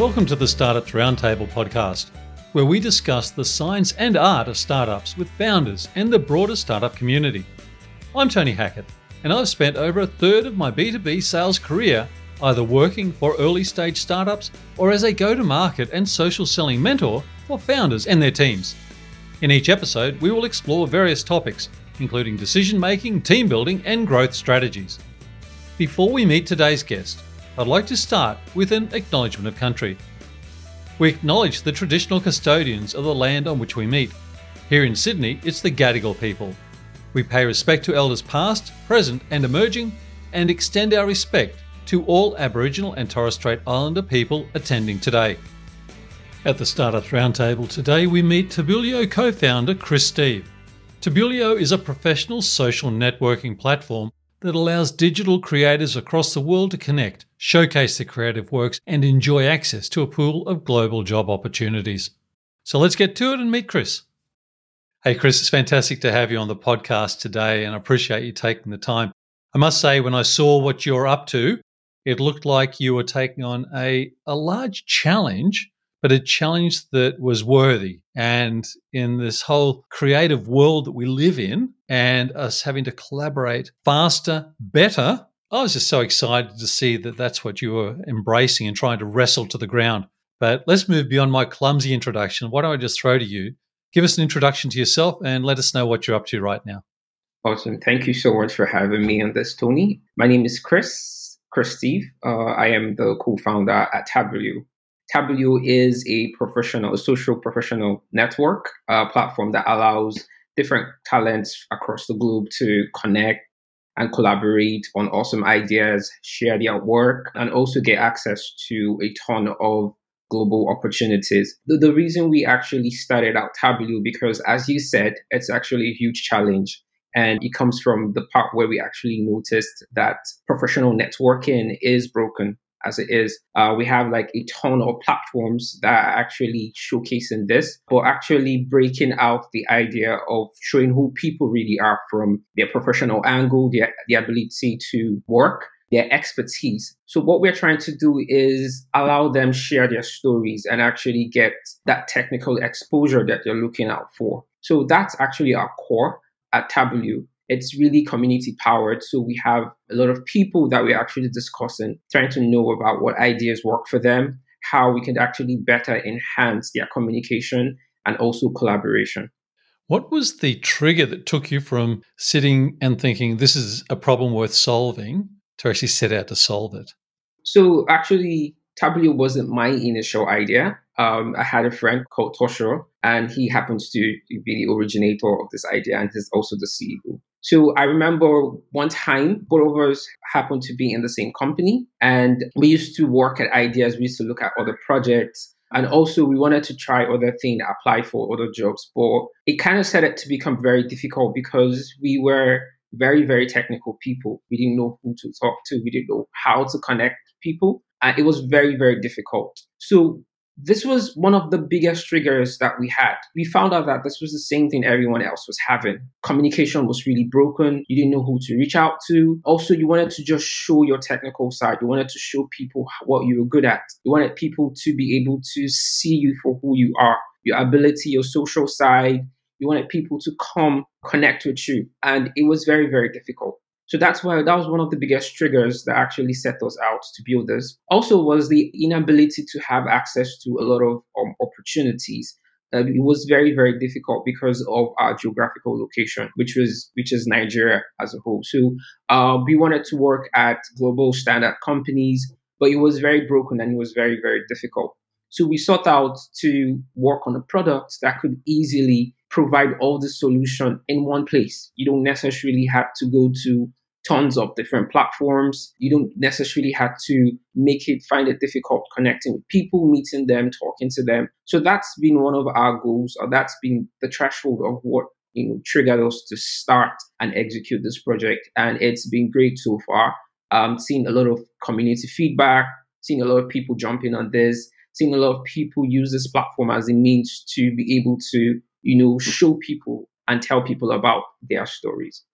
Welcome to the Startups Roundtable podcast, where we discuss the science and art of startups with founders and the broader startup community. I'm Tony Hackett, and I've spent over a third of my B2B sales career either working for early stage startups or as a go to market and social selling mentor for founders and their teams. In each episode, we will explore various topics, including decision making, team building, and growth strategies. Before we meet today's guest, I'd like to start with an acknowledgement of country. We acknowledge the traditional custodians of the land on which we meet. Here in Sydney, it's the Gadigal people. We pay respect to elders past, present, and emerging, and extend our respect to all Aboriginal and Torres Strait Islander people attending today. At the Startups Roundtable today, we meet Tabulio co founder Chris Steve. Tabulio is a professional social networking platform that allows digital creators across the world to connect, showcase their creative works, and enjoy access to a pool of global job opportunities. So let's get to it and meet Chris. Hey, Chris, it's fantastic to have you on the podcast today, and I appreciate you taking the time. I must say, when I saw what you're up to, it looked like you were taking on a, a large challenge but a challenge that was worthy. And in this whole creative world that we live in, and us having to collaborate faster, better, I was just so excited to see that that's what you were embracing and trying to wrestle to the ground. But let's move beyond my clumsy introduction. Why don't I just throw to you? Give us an introduction to yourself and let us know what you're up to right now. Awesome. Thank you so much for having me on this, Tony. My name is Chris, Chris Steve. Uh, I am the co founder at Tabuleo. Tabuleo is a professional, a social professional network uh, platform that allows different talents across the globe to connect and collaborate on awesome ideas, share their work, and also get access to a ton of global opportunities. The, the reason we actually started out Tabuleo because, as you said, it's actually a huge challenge. And it comes from the part where we actually noticed that professional networking is broken as it is. Uh, we have like a ton of platforms that are actually showcasing this, but actually breaking out the idea of showing who people really are from their professional angle, their, their ability to work, their expertise. So what we're trying to do is allow them share their stories and actually get that technical exposure that they're looking out for. So that's actually our core at Tabuleo it's really community powered. So we have a lot of people that we're actually discussing, trying to know about what ideas work for them, how we can actually better enhance their communication and also collaboration. What was the trigger that took you from sitting and thinking this is a problem worth solving to actually set out to solve it? So actually, Tabuleo wasn't my initial idea. Um, I had a friend called Tosho, and he happens to be the originator of this idea and he's also the CEO. So I remember one time both of us happened to be in the same company and we used to work at ideas. We used to look at other projects. And also we wanted to try other things, apply for other jobs. But it kind of started to become very difficult because we were very, very technical people. We didn't know who to talk to. We didn't know how to connect people. And it was very, very difficult. So this was one of the biggest triggers that we had. We found out that this was the same thing everyone else was having. Communication was really broken. You didn't know who to reach out to. Also, you wanted to just show your technical side. You wanted to show people what you were good at. You wanted people to be able to see you for who you are, your ability, your social side. You wanted people to come connect with you. And it was very, very difficult. So that's why that was one of the biggest triggers that actually set us out to build this. Also, was the inability to have access to a lot of um, opportunities. Uh, it was very very difficult because of our geographical location, which was which is Nigeria as a whole. So uh, we wanted to work at global standard companies, but it was very broken and it was very very difficult. So we sought out to work on a product that could easily provide all the solution in one place. You don't necessarily have to go to tons of different platforms. You don't necessarily have to make it find it difficult connecting with people, meeting them, talking to them. So that's been one of our goals, or that's been the threshold of what you know triggered us to start and execute this project. And it's been great so far. Um, seeing a lot of community feedback, seeing a lot of people jumping on this, seeing a lot of people use this platform as a means to be able to, you know, show people and tell people about their stories.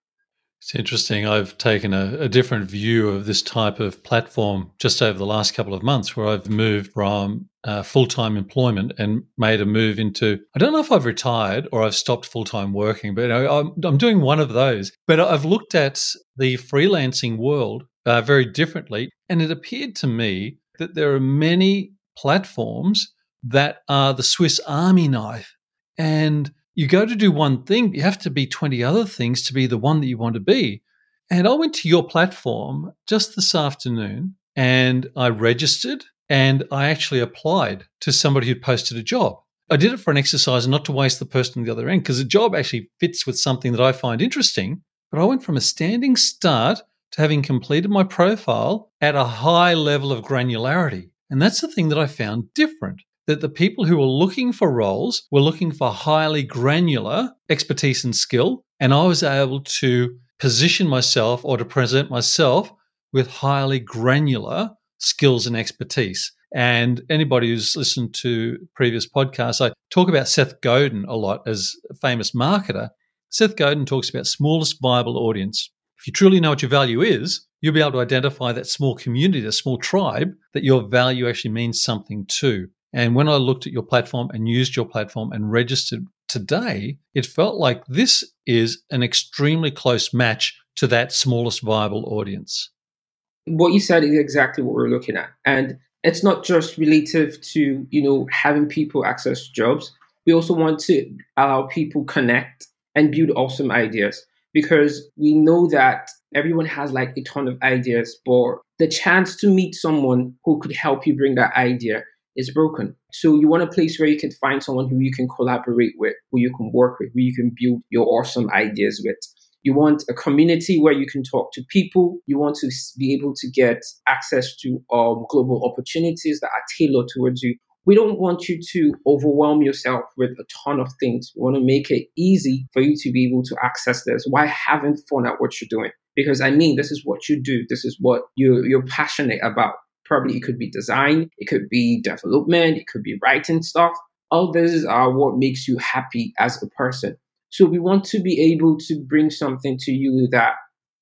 It's interesting. I've taken a, a, different view of this type of platform just over the last couple of months, where I've moved from uh, full time employment and made a move into. I don't know if I've retired or I've stopped full time working, but I'm, I'm, doing one of those. But I've looked at the freelancing world uh, very differently, and it appeared to me that there are many platforms that are the Swiss Army knife, and you go to do one thing, but you have to be 20 other things to be the one that you want to be. And I went to your platform just this afternoon and I registered and I actually applied to somebody who posted a job. I did it for an exercise and not to waste the person on the other end because the job actually fits with something that I find interesting. But I went from a standing start to having completed my profile at a high level of granularity. And that's the thing that I found different that the people who were looking for roles were looking for highly granular expertise and skill. And I was able to position myself or to present myself with highly granular skills and expertise. And anybody who's listened to previous podcasts, I talk about Seth Godin a lot as a famous marketer. Seth Godin talks about smallest viable audience. If you truly know what your value is, you'll be able to identify that small community, that small tribe that your value actually means something to. And when I looked at your platform and used your platform and registered today, it felt like this is an extremely close match to that smallest viable audience. What you said is exactly what we're looking at. And it's not just relative to, you know, having people access jobs. We also want to allow people connect and build awesome ideas because we know that everyone has like a ton of ideas, but the chance to meet someone who could help you bring that idea is broken. So you want a place where you can find someone who you can collaborate with, who you can work with, who you can build your awesome ideas with. You want a community where you can talk to people. You want to be able to get access to um, global opportunities that are tailored towards you. We don't want you to overwhelm yourself with a ton of things. We want to make it easy for you to be able to access this while having fun at what you're doing. Because I mean, this is what you do. This is what you're, you're passionate about. Probably it could be design, it could be development, it could be writing stuff. All these are what makes you happy as a person. So we want to be able to bring something to you that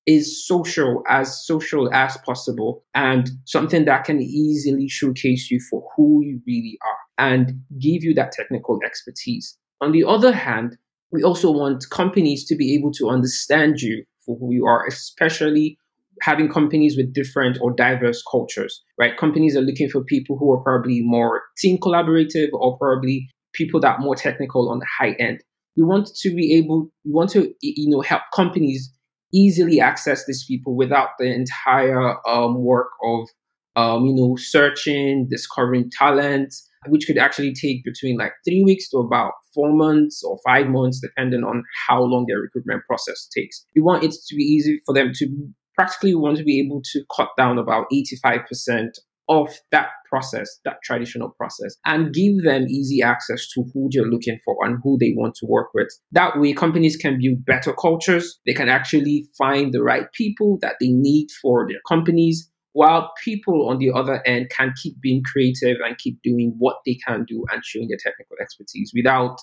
is social, as social as possible, and something that can easily showcase you for who you really are and give you that technical expertise. On the other hand, we also want companies to be able to understand you for who you are, especially having companies with different or diverse cultures, right? Companies are looking for people who are probably more team collaborative or probably people that are more technical on the high end. We want to be able, we want to, you know, help companies easily access these people without the entire um, work of, um, you know, searching, discovering talent, which could actually take between like three weeks to about four months or five months, depending on how long their recruitment process takes. We want it to be easy for them to practically we want to be able to cut down about 85% of that process, that traditional process, and give them easy access to who they're looking for and who they want to work with. That way, companies can build better cultures. They can actually find the right people that they need for their companies, while people on the other end can keep being creative and keep doing what they can do and showing their technical expertise without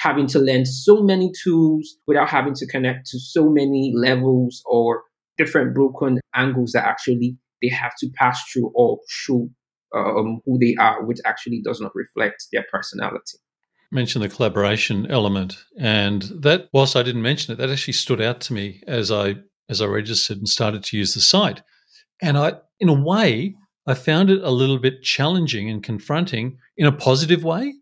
having to learn so many tools, without having to connect to so many levels or different broken angles that actually they have to pass through or show um, who they are, which actually does not reflect their personality. Mention the collaboration element, and that whilst I didn't mention it, that actually stood out to me as I as I registered and started to use the site. And I, in a way, I found it a little bit challenging and confronting in a positive way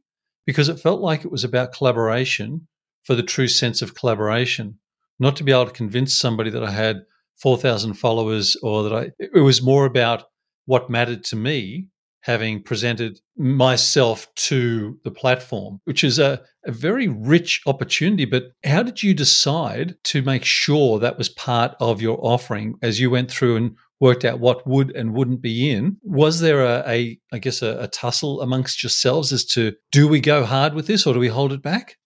because it felt like it was about collaboration for the true sense of collaboration, not to be able to convince somebody that I had 4,000 followers or that I, it was more about what mattered to me having presented myself to the platform, which is a, a very rich opportunity. But how did you decide to make sure that was part of your offering as you went through and worked out what would and wouldn't be in? Was there a, a I guess, a, a tussle amongst yourselves as to do we go hard with this or do we hold it back?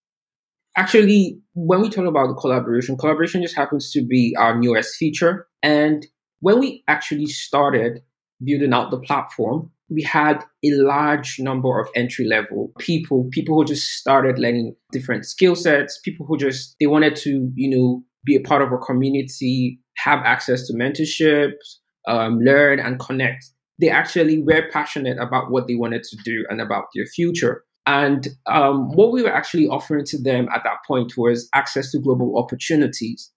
Actually, when we talk about the collaboration, collaboration just happens to be our newest feature. And when we actually started building out the platform, we had a large number of entry level people, people who just started learning different skill sets, people who just they wanted to, you know, be a part of a community, have access to mentorships, um, learn and connect. They actually were passionate about what they wanted to do and about their future. And um, what we were actually offering to them at that point was access to global opportunities.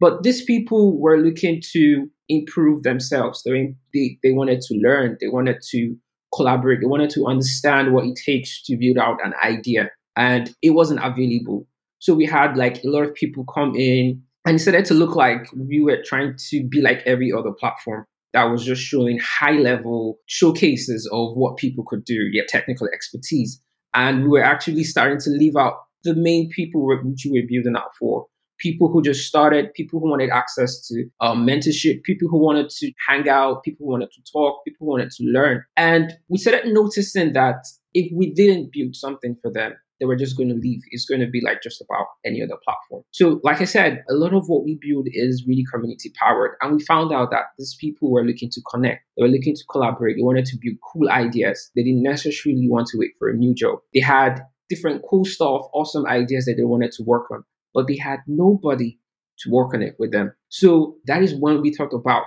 But these people were looking to improve themselves. They, they, they wanted to learn, they wanted to collaborate, they wanted to understand what it takes to build out an idea. And it wasn't available. So we had like a lot of people come in and it started to look like we were trying to be like every other platform that was just showing high level showcases of what people could do, yet technical expertise. And we were actually starting to leave out the main people which we were building out for. People who just started, people who wanted access to um, mentorship, people who wanted to hang out, people who wanted to talk, people who wanted to learn. And we started noticing that if we didn't build something for them, they were just going to leave. It's going to be like just about any other platform. So, like I said, a lot of what we build is really community powered. And we found out that these people were looking to connect, they were looking to collaborate, they wanted to build cool ideas. They didn't necessarily want to wait for a new job. They had different cool stuff, awesome ideas that they wanted to work on, but they had nobody to work on it with them. So, that is when we talked about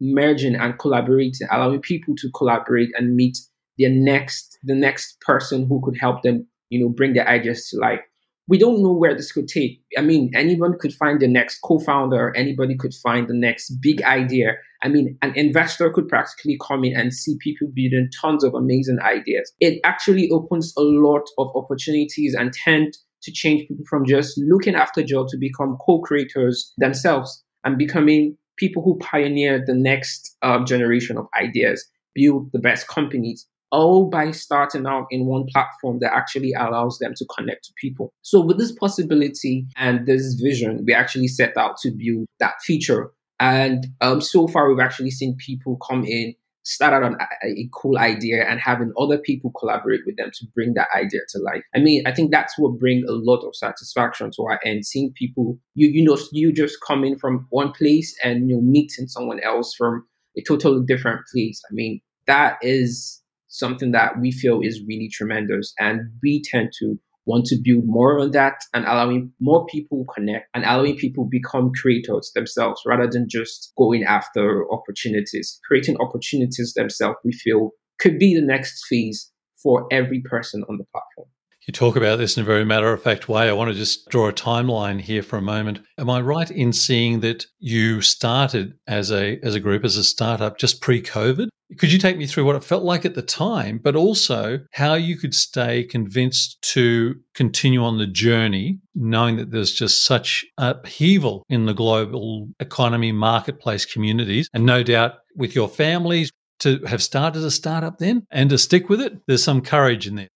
merging and collaborating, allowing people to collaborate and meet their next the next person who could help them you know, bring their ideas to life. We don't know where this could take. I mean, anyone could find the next co-founder, anybody could find the next big idea. I mean, an investor could practically come in and see people building tons of amazing ideas. It actually opens a lot of opportunities and tend to change people from just looking after jobs to become co-creators themselves and becoming people who pioneer the next uh, generation of ideas, build the best companies, all by starting out in one platform that actually allows them to connect to people. So, with this possibility and this vision, we actually set out to build that feature. And um, so far, we've actually seen people come in, start out on a, a, cool idea, and having other people collaborate with them to bring that idea to life. I mean, I think that's what brings a lot of satisfaction to our end. Seeing people, you you know, you just come in from one place and you know meeting someone else from a totally different place. I mean, that is something that we feel is really tremendous. And we tend to want to build more on that and allowing more people connect and allowing people become creators themselves rather than just going after opportunities. Creating opportunities themselves, we feel could be the next phase for every person on the platform. You talk about this in a very matter of fact way. I want to just draw a timeline here for a moment. Am I right in seeing that you started as a as a group as a startup just pre-COVID? Could you take me through what it felt like at the time, but also how you could stay convinced to continue on the journey, knowing that there's just such upheaval in the global economy, marketplace communities, and no doubt with your families to have started a startup then and to stick with it? There's some courage in there.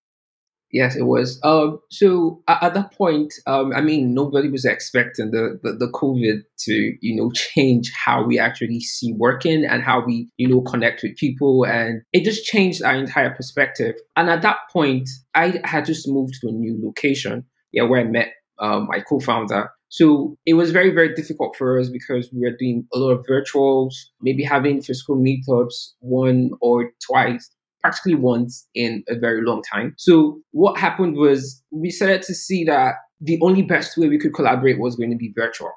Yes, it was. Um, so at, at, that point, um, I mean, nobody was expecting the, the, the COVID to, you know, change how we actually see working and how we, you know, connect with people, and it just changed our entire perspective. And at that point, I had just moved to a new location, yeah, where I met um, my co-founder. So it was very, very difficult for us because we were doing a lot of virtuals, maybe having physical meetups one or twice practically once in a very long time. So what happened was we started to see that the only best way we could collaborate was going to be virtual,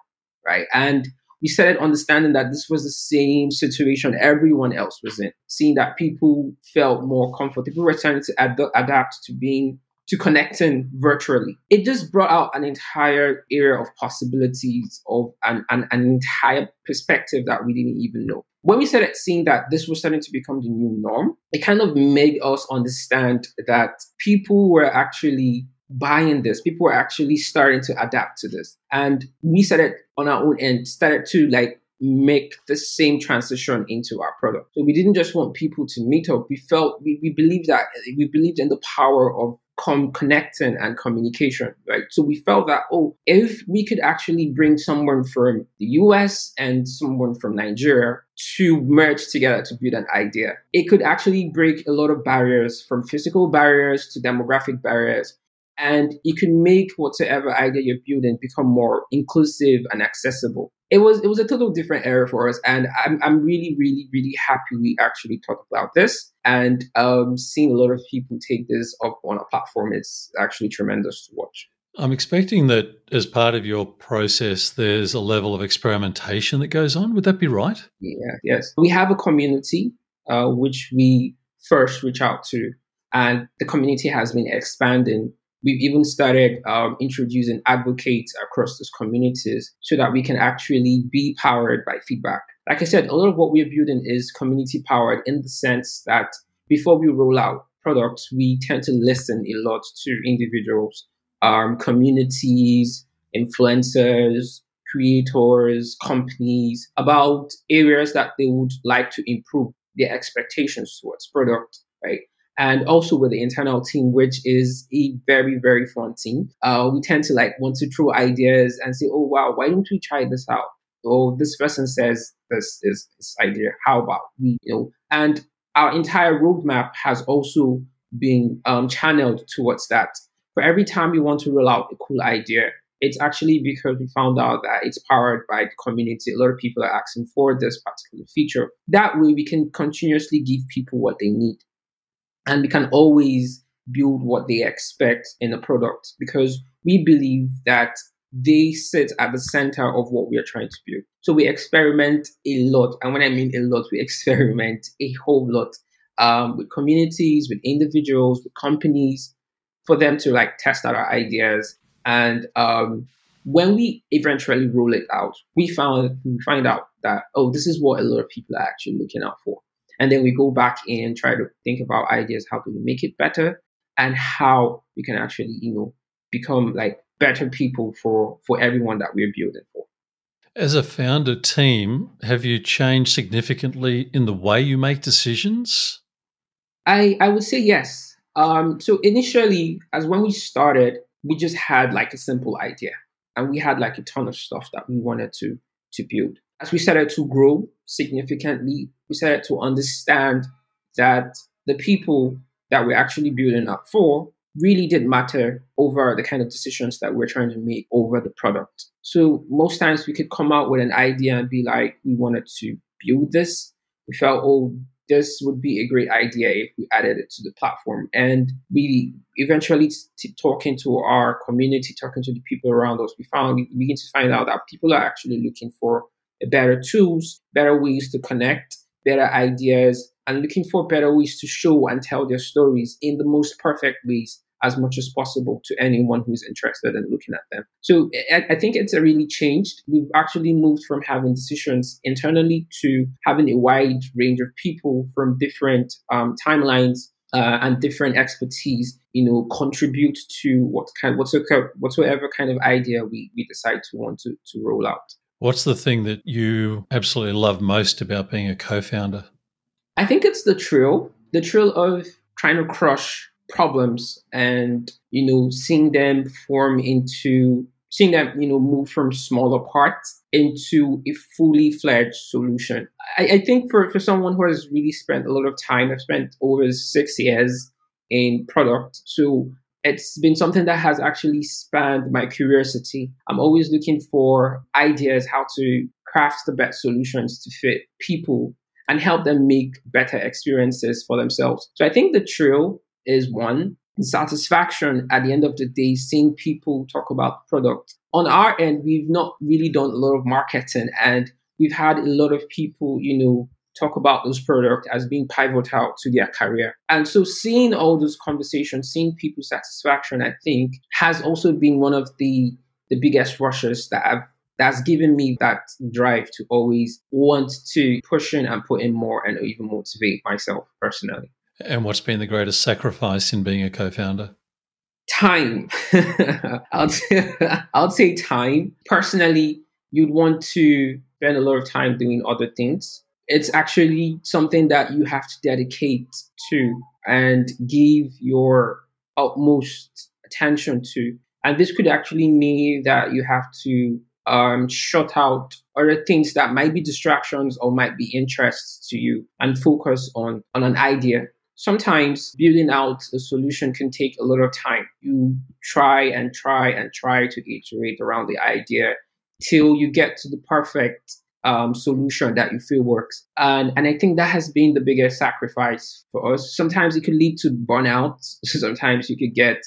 right? And we started understanding that this was the same situation everyone else was in, seeing that people felt more comfortable. People were starting to ad- adapt to being to connecting virtually. It just brought out an entire area of possibilities of an, an, an entire perspective that we didn't even know when we started seeing that this was starting to become the new norm, it kind of made us understand that people were actually buying this. People were actually starting to adapt to this. And we started on our own end, started to like make the same transition into our product. So we didn't just want people to meet up. We felt we, we believed that we believed in the power of com- connecting and communication, right? So we felt that, oh, if we could actually bring someone from the US and someone from Nigeria to merge together to build an idea, it could actually break a lot of barriers from physical barriers to demographic barriers. And you can make whatever idea you're building become more inclusive and accessible it was it was a total different era for us and i'm, I'm really really really happy we actually talked about this and um, seeing a lot of people take this up on a platform is actually tremendous to watch I'm expecting that as part of your process, there's a level of experimentation that goes on. Would that be right? Yeah, yes. We have a community uh, which we first reach out to, and the community has been expanding. We've even started um, introducing advocates across those communities so that we can actually be powered by feedback. Like I said, a lot of what we're building is community powered in the sense that before we roll out products, we tend to listen a lot to individuals um, communities, influencers, creators, companies about areas that they would like to improve their expectations towards product, right? And also with the internal team, which is a very, very fun team. Uh, we tend to like want to throw ideas and say, oh, wow, why don't we try this out? Oh, this person says this is this idea. How about we, you know, and our entire roadmap has also been um, channeled towards that for every time you want to roll out a cool idea, it's actually because we found out that it's powered by the community. A lot of people are asking for this particular feature. That way, we can continuously give people what they need. And we can always build what they expect in a product because we believe that they sit at the center of what we are trying to build. So we experiment a lot. And when I mean a lot, we experiment a whole lot um, with communities, with individuals, with companies, for them to like test out our ideas. And um, when we eventually roll it out, we found we find out that oh, this is what a lot of people are actually looking out for. And then we go back and try to think about ideas, how can we make it better, and how we can actually, you know, become like better people for for everyone that we're building for. As a founder team, have you changed significantly in the way you make decisions? I I would say yes. Um, so initially, as when we started, we just had like a simple idea, and we had like a ton of stuff that we wanted to to build. As we started to grow significantly, we started to understand that the people that we're actually building up for really did matter over the kind of decisions that we're trying to make over the product. So most times we could come out with an idea and be like, we wanted to build this. We felt, oh, this would be a great idea if we added it to the platform. And we eventually, t- talking to our community, talking to the people around us, we found we begin to find out that people are actually looking for better tools, better ways to connect, better ideas, and looking for better ways to show and tell their stories in the most perfect ways as much as possible to anyone who's interested in looking at them. So I, think it's really changed. We've actually moved from having decisions internally to having a wide range of people from different um, timelines uh, and different expertise, you know, contribute to what kind, whatsoever, whatsoever kind of idea we, we decide to want to, to roll out. What's the thing that you absolutely love most about being a co-founder? I think it's the thrill, the thrill of trying to crush problems and you know seeing them form into seeing them you know move from smaller parts into a fully fledged solution I, I, think for, for someone who has really spent a lot of time i've spent over six years in product so it's been something that has actually spanned my curiosity i'm always looking for ideas how to craft the best solutions to fit people and help them make better experiences for themselves so i think the thrill is one. Satisfaction at the end of the day, seeing people talk about product. On our end, we've not really done a lot of marketing and we've had a lot of people, you know, talk about those products as being pivotal to their career. And so seeing all those conversations, seeing people's satisfaction, I think has also been one of the the biggest rushes that I've that's given me that drive to always want to push in and put in more and even motivate myself personally. And what's been the greatest sacrifice in being a co founder? Time. I'll, say, I'll say time. Personally, you'd want to spend a lot of time doing other things. It's actually something that you have to dedicate to and give your utmost attention to. And this could actually mean that you have to um, shut out other things that might be distractions or might be interests to you and focus on, on an idea sometimes building out a solution can take a lot of time. You try and try and try to iterate around the idea till you get to the perfect um, solution that you feel works. And, and I think that has been the biggest sacrifice for us. Sometimes it could lead to burnout. Sometimes you could get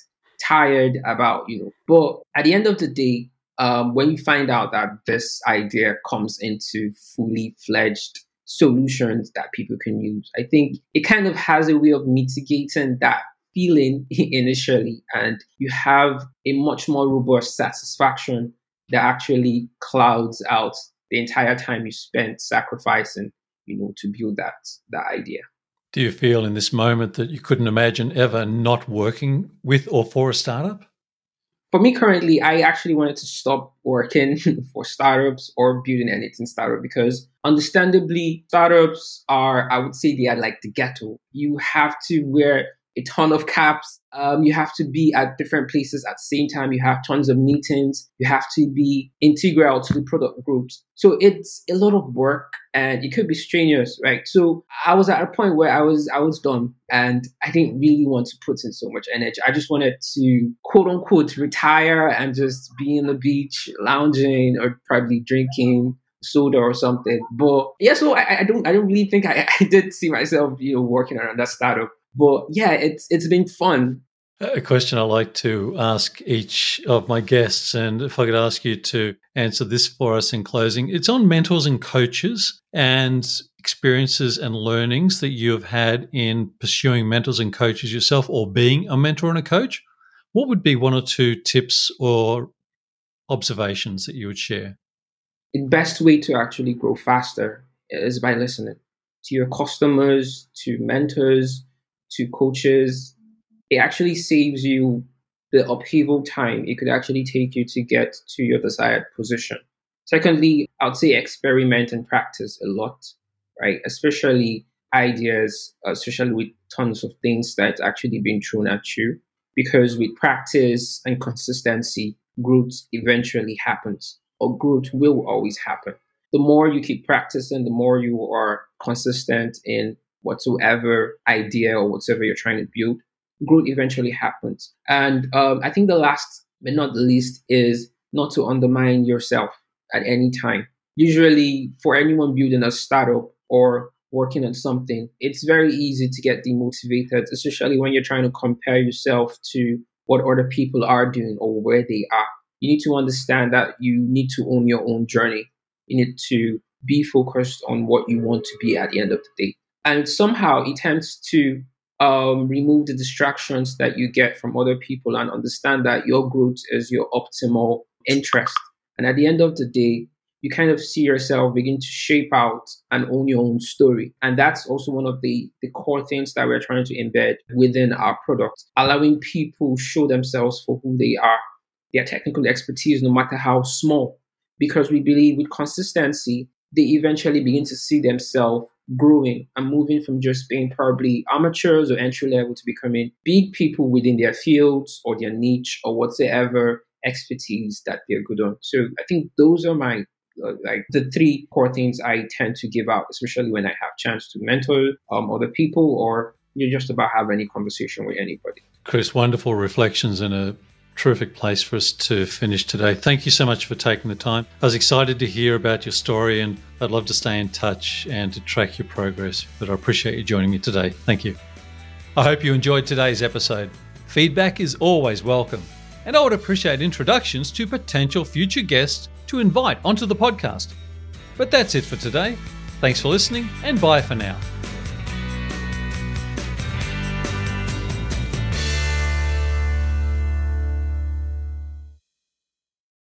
tired about, you know. But at the end of the day, um, when you find out that this idea comes into fully fledged solutions that people can use, I think it kind of has a way of mitigating that feeling initially, and you have a much more robust satisfaction that actually clouds out the entire time you spent sacrificing, you know, to build that that idea. Do you feel in this moment that you couldn't imagine ever not working with or for a startup? For me currently, I actually wanted to stop working for startups or building anything startup because understandably, startups are, I would say they are like the ghetto. You have to wear a ton of caps. Um, you have to be at different places at the same time. You have tons of meetings. You have to be integral to the product groups. So it's a lot of work and it could be strenuous, right? So I was at a point where I was I was done and I didn't really want to put in so much energy. I just wanted to quote unquote retire and just be in the beach, lounging or probably drinking soda or something. But yeah, so I, I don't I don't really think I, I did see myself, you know, working around that startup but yeah, it's it's been fun. A question I like to ask each of my guests, and if I could ask you to answer this for us in closing, it's on mentors and coaches and experiences and learnings that you have had in pursuing mentors and coaches yourself or being a mentor and a coach. What would be one or two tips or observations that you would share? The best way to actually grow faster is by listening to your customers, to mentors, to coaches, it actually saves you the upheaval time it could actually take you to get to your desired position. Secondly, I would say experiment and practice a lot, right? Especially ideas, especially with tons of things that's actually being thrown at you. Because with practice and consistency, growth eventually happens, or growth will always happen. The more you keep practicing, the more you are consistent in whatsoever idea or whatever you're trying to build, growth eventually happens. And um, I think the last but not the least is not to undermine yourself at any time. Usually, for anyone building a startup or working on something, it's very easy to get demotivated, especially when you're trying to compare yourself to what other people are doing or where they are. You need to understand that you need to own your own journey. You need to be focused on what you want to be at the end of the day and somehow it tends to um, remove the distractions that you get from other people and understand that your growth is your optimal interest. And at the end of the day, you kind of see yourself begin to shape out and own your own story. And that's also one of the, the core things that we're trying to embed within our product, allowing people show themselves for who they are, their technical expertise, no matter how small. Because we believe with consistency, they eventually begin to see themselves growing and moving from just being probably amateurs or entry level to becoming big people within their fields or their niche or whatever expertise that they're good on. So I think those are my uh, like the three core things I tend to give out, especially when I have chance to mentor um, other people or you just about have any conversation with anybody. Chris, wonderful reflections and a terrific place for us to finish today. Thank you so much for taking the time. I was excited to hear about your story and I'd love to stay in touch and to track your progress, but I appreciate you joining me today. Thank you. I hope you enjoyed today's episode. Feedback is always welcome, and I would appreciate introductions to potential future guests to invite onto the podcast. But that's it for today. Thanks for listening, and bye for now.